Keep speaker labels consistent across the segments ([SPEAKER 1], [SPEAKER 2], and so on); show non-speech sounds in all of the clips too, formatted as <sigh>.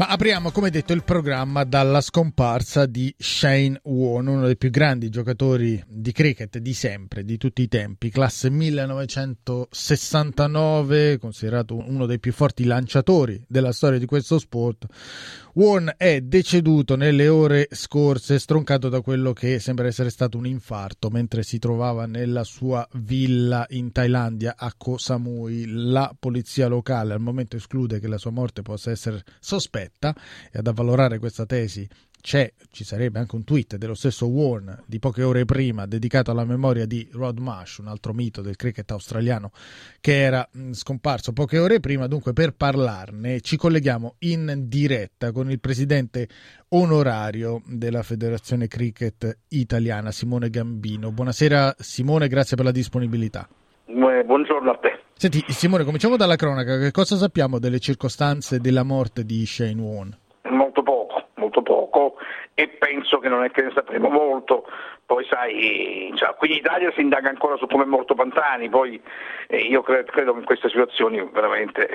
[SPEAKER 1] Ma apriamo, come detto, il programma dalla scomparsa di Shane Warne, uno dei più grandi giocatori di cricket di sempre, di tutti i tempi, classe 1969, considerato uno dei più forti lanciatori della storia di questo sport. Warne è deceduto nelle ore scorse, stroncato da quello che sembra essere stato un infarto mentre si trovava nella sua villa in Thailandia a Koh Samui. La polizia locale al momento esclude che la sua morte possa essere sospetta e ad avvalorare questa tesi c'è, ci sarebbe anche un tweet dello stesso Warren di poche ore prima dedicato alla memoria di Rod Marsh, un altro mito del cricket australiano che era mh, scomparso poche ore prima. Dunque, per parlarne ci colleghiamo in diretta con il presidente onorario della Federazione Cricket Italiana, Simone Gambino. Buonasera Simone, grazie per la disponibilità.
[SPEAKER 2] Buongiorno a te.
[SPEAKER 1] Senti, Simone, cominciamo dalla cronaca. Che cosa sappiamo delle circostanze della morte di Shane Warne?
[SPEAKER 2] Molto poco, molto poco e penso che non è che ne sapremo molto. Poi sai, cioè, qui in Italia si indaga ancora su come è morto Pantani, poi eh, io credo, credo, che in queste situazioni veramente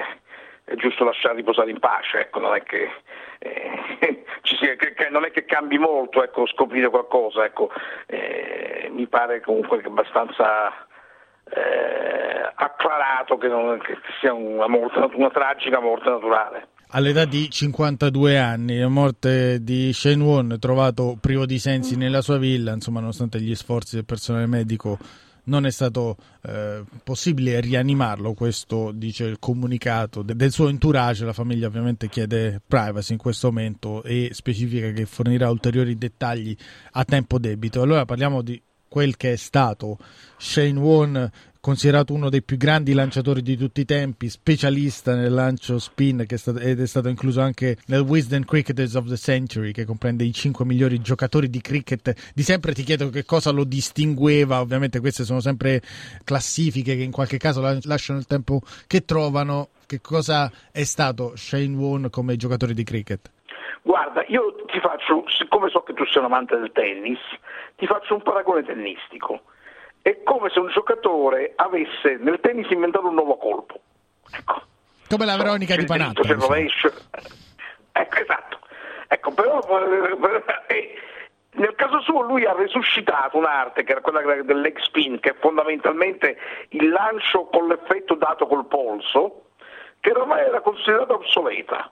[SPEAKER 2] è giusto lasciare riposare in pace, ecco, non, è che, eh, <laughs> sia, che, che, non è che, cambi molto ecco, scoprire qualcosa, ecco, eh, mi pare comunque che abbastanza eh, acclarato che, non, che sia una, morte, una tragica morte naturale
[SPEAKER 1] all'età di 52 anni, la morte di Shane Warne, trovato privo di sensi nella sua villa, insomma, nonostante gli sforzi del personale medico non è stato eh, possibile rianimarlo, questo dice il comunicato del suo entourage, la famiglia ovviamente chiede privacy in questo momento e specifica che fornirà ulteriori dettagli a tempo debito. Allora parliamo di quel che è stato Shane Warne considerato uno dei più grandi lanciatori di tutti i tempi, specialista nel lancio spin è stato, ed è stato incluso anche nel Wisden Cricketers of the Century che comprende i cinque migliori giocatori di cricket di sempre. Ti chiedo che cosa lo distingueva, ovviamente queste sono sempre classifiche che in qualche caso lasciano il tempo che trovano. Che cosa è stato Shane Warne come giocatore di cricket?
[SPEAKER 2] Guarda, io ti faccio, siccome so che tu sei un amante del tennis, ti faccio un paragone tennistico è come se un giocatore avesse nel tennis inventato un nuovo colpo. Ecco.
[SPEAKER 1] Come la Veronica di Panatta.
[SPEAKER 2] Ecco, esatto. Ecco, però <laughs> eh, nel caso suo lui ha resuscitato un'arte che era quella del leg spin, che è fondamentalmente il lancio con l'effetto dato col polso, che ormai era considerata obsoleta.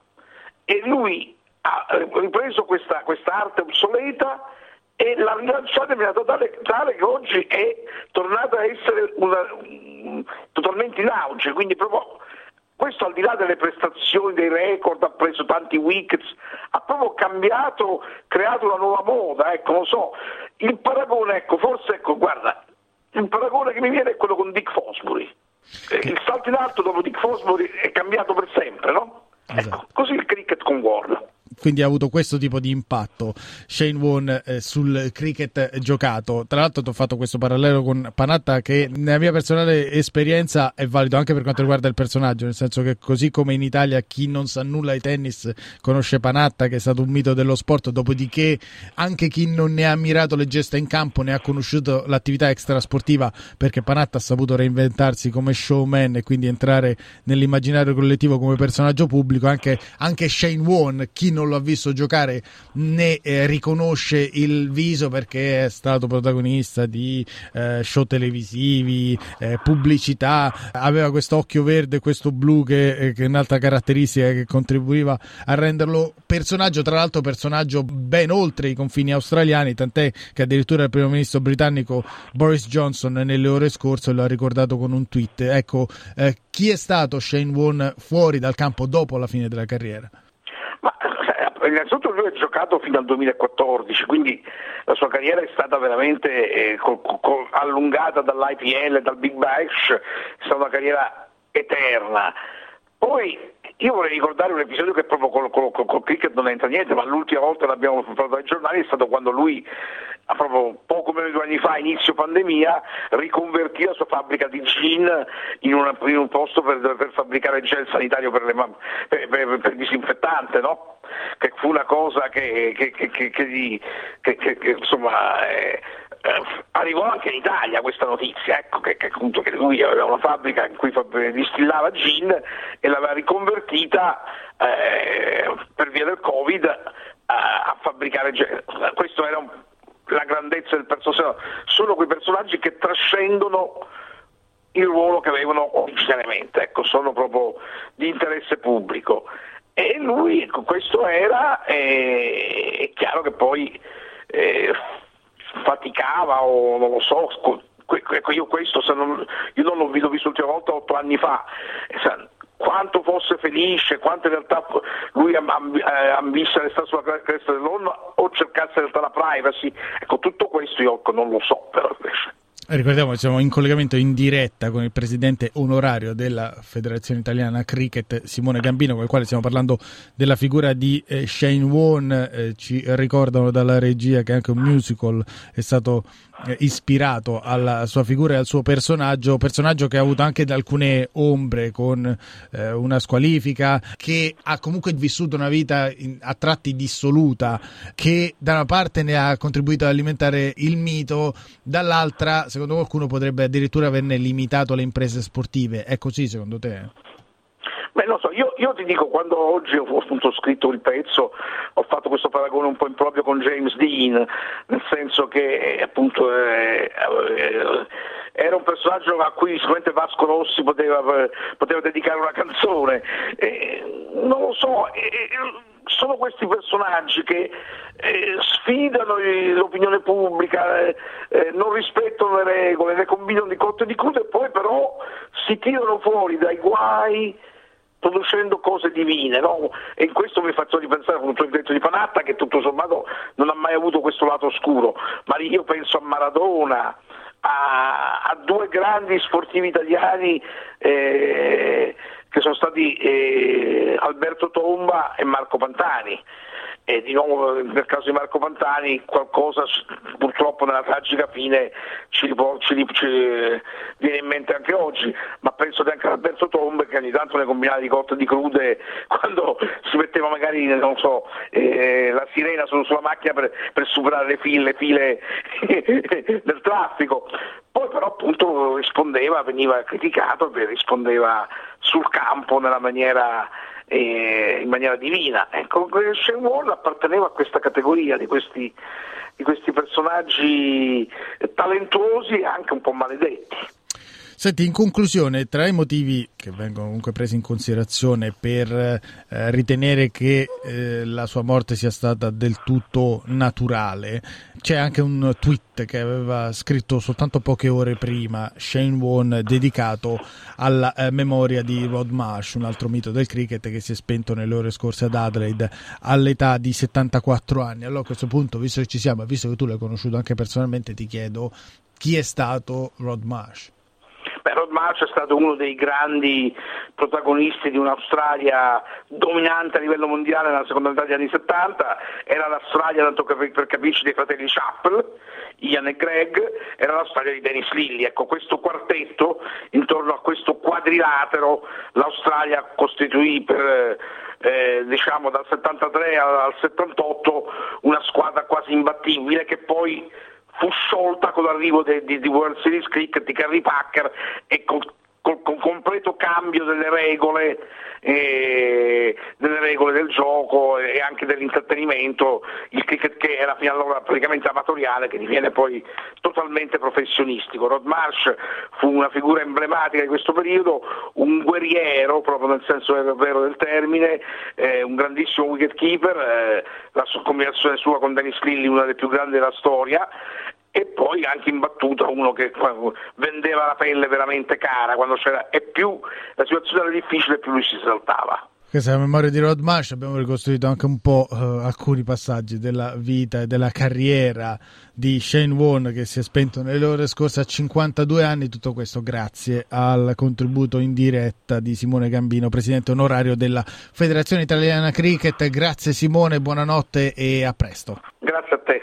[SPEAKER 2] E lui ha ripreso questa, questa arte obsoleta e la rilanciata in maniera totale, tale che oggi è tornata a essere una, um, totalmente in auge, quindi proprio questo al di là delle prestazioni, dei record, ha preso tanti wickets, ha proprio cambiato, creato una nuova moda, ecco, non so, il paragone, ecco, forse, ecco, guarda, il paragone che mi viene è quello con Dick Fosbury. Il salto in alto dopo Dick Fosbury è cambiato per sempre, no? Esatto. Ecco, così il cricket con Warner
[SPEAKER 1] quindi ha avuto questo tipo di impatto Shane Warne eh, sul cricket giocato. Tra l'altro ti ho fatto questo parallelo con Panatta che nella mia personale esperienza è valido anche per quanto riguarda il personaggio, nel senso che così come in Italia chi non sa nulla di tennis conosce Panatta che è stato un mito dello sport, dopodiché anche chi non ne ha ammirato le gesta in campo ne ha conosciuto l'attività extrasportiva perché Panatta ha saputo reinventarsi come showman e quindi entrare nell'immaginario collettivo come personaggio pubblico, anche, anche Shane Warne, chi non lo ha visto giocare ne eh, riconosce il viso perché è stato protagonista di eh, show televisivi, eh, pubblicità, aveva questo occhio verde e questo blu che, eh, che, è un'altra caratteristica che contribuiva a renderlo personaggio, tra l'altro personaggio ben oltre i confini australiani, tant'è che addirittura il primo ministro britannico Boris Johnson nelle ore scorse lo ha ricordato con un tweet. Ecco, eh, chi è stato Shane Warne fuori dal campo dopo la fine della carriera?
[SPEAKER 2] Innanzitutto lui ha giocato fino al 2014, quindi la sua carriera è stata veramente eh, col, col, allungata dall'IPL, dal Big Bash, è stata una carriera eterna. Poi io vorrei ricordare un episodio che proprio col, col, col, cricket non entra niente, ma l'ultima volta l'abbiamo parlato dai giornali è stato quando lui, proprio anni fa, inizio pandemia, riconvertì la sua fabbrica di gin in, una, in un posto per, per, fabbricare gel sanitario per, le, per, per, per disinfettante, no? che fu una cosa che, che, che, che insomma... Eh, eh, arrivò anche in Italia questa notizia, ecco, che, appunto, che lui aveva una fabbrica in cui distillava gin e l'aveva riconvertita eh, per via del Covid a, fabbricare gin. Questa era un, la grandezza del personaggio, sono quei personaggi che trascendono il ruolo che avevano originariamente, ecco, sono proprio di interesse pubblico. E lui, ecco, questo era, e è chiaro che poi eh, faticava o non lo so, ecco io questo non, io non l'ho visto l'ultima volta otto anni fa, quanto fosse felice, quanto in realtà lui ambisse a restare sulla cresta dell'onda o cercasse in realtà la privacy, ecco tutto questo io non lo so però invece.
[SPEAKER 1] Ricordiamo che siamo in collegamento in diretta con il presidente onorario della Federazione Italiana Cricket, Simone Gambino, con il quale stiamo parlando della figura di eh, Shane Won. Eh, ci ricordano dalla regia che anche un musical è stato eh, ispirato alla sua figura e al suo personaggio, personaggio che ha avuto anche alcune ombre con eh, una squalifica, che ha comunque vissuto una vita in, a tratti dissoluta, che da una parte ne ha contribuito ad alimentare il mito, dall'altra secondo qualcuno potrebbe addirittura averne limitato le imprese sportive. È così secondo te?
[SPEAKER 2] Beh, non so, io, io, ti dico, quando oggi ho appunto scritto il pezzo, ho fatto questo paragone un po' improprio con James Dean, nel senso che appunto eh, eh, era un personaggio a cui sicuramente Vasco Rossi poteva, poteva dedicare una canzone. Eh, non lo so sono questi personaggi che eh, sfidano l'opinione pubblica, eh, eh, non rispettano le regole, ne combinano di cotte e di crude e poi però si tirano fuori dai guai producendo cose divine, no? e in questo mi faccio ripensare con il detto di Panatta che tutto sommato non ha mai avuto questo lato oscuro, ma io penso a Maradona, a, a due grandi sportivi italiani eh, che sono stati eh, Alberto Tomba e Marco Pantani e di nuovo nel caso di Marco Pantani qualcosa purtroppo nella tragica fine ci, ci, ci, viene in mente anche oggi, ma penso che anche Alberto Tombe che ogni tanto ne combinava di cotte e di crude <laughs> quando si metteva magari so, eh, la sirena su, sulla macchina per, per, superare le file, le file <laughs> del traffico. Però appunto rispondeva, veniva criticato e rispondeva sul campo maniera eh, in maniera divina. Ecco, Shane Wall apparteneva a questa categoria di questi, di questi personaggi talentuosi e anche un po' maledetti.
[SPEAKER 1] Senti, in conclusione, tra i motivi che vengono comunque presi in considerazione per eh, ritenere che eh, la sua morte sia stata del tutto naturale, c'è anche un tweet che aveva scritto soltanto poche ore prima Shane Won dedicato alla eh, memoria di Rod Marsh, un altro mito del cricket che si è spento nelle ore scorse ad Adelaide all'età di 74 anni. Allora a questo punto, visto che ci siamo e visto che tu l'hai conosciuto anche personalmente, ti chiedo chi è stato Rod Marsh?
[SPEAKER 2] Beh, Rod Marsh è stato uno dei grandi protagonisti di un'Australia dominante a livello mondiale nella seconda metà degli anni 70, era l'Australia, tanto per capirci, dei fratelli Chappell, Ian e Greg, era la storia di Dennis Lilly. Ecco, questo quartetto, intorno a questo quadrilatero, l'Australia costituì per eh, diciamo dal 73 al 78 una squadra quasi imbattibile che poi fu sciolta con l'arrivo di, di, di World Series Cricket di Carrie Packer e con, col, con completo cambio delle regole, eh, delle regole del gioco e anche dell'intrattenimento, il cricket che era fino allora praticamente amatoriale che diviene poi totalmente professionistico. Rod Marsh fu una figura emblematica di questo periodo, un guerriero proprio nel senso vero del termine, eh, un grandissimo wicketkeeper, eh, la combinazione sua con Dennis Lilly una delle più grandi della storia e poi anche in battuta uno che vendeva la pelle veramente cara quando c'era e più la situazione era difficile più lui si saltava.
[SPEAKER 1] Questa è la memoria di Road March, abbiamo ricostruito anche un po' uh, alcuni passaggi della vita e della carriera di Shane Warne che si è spento nelle ore scorse a 52 anni, tutto questo grazie al contributo in diretta di Simone Gambino, presidente onorario della Federazione Italiana Cricket. Grazie Simone, buonanotte e a presto.
[SPEAKER 2] Grazie a te.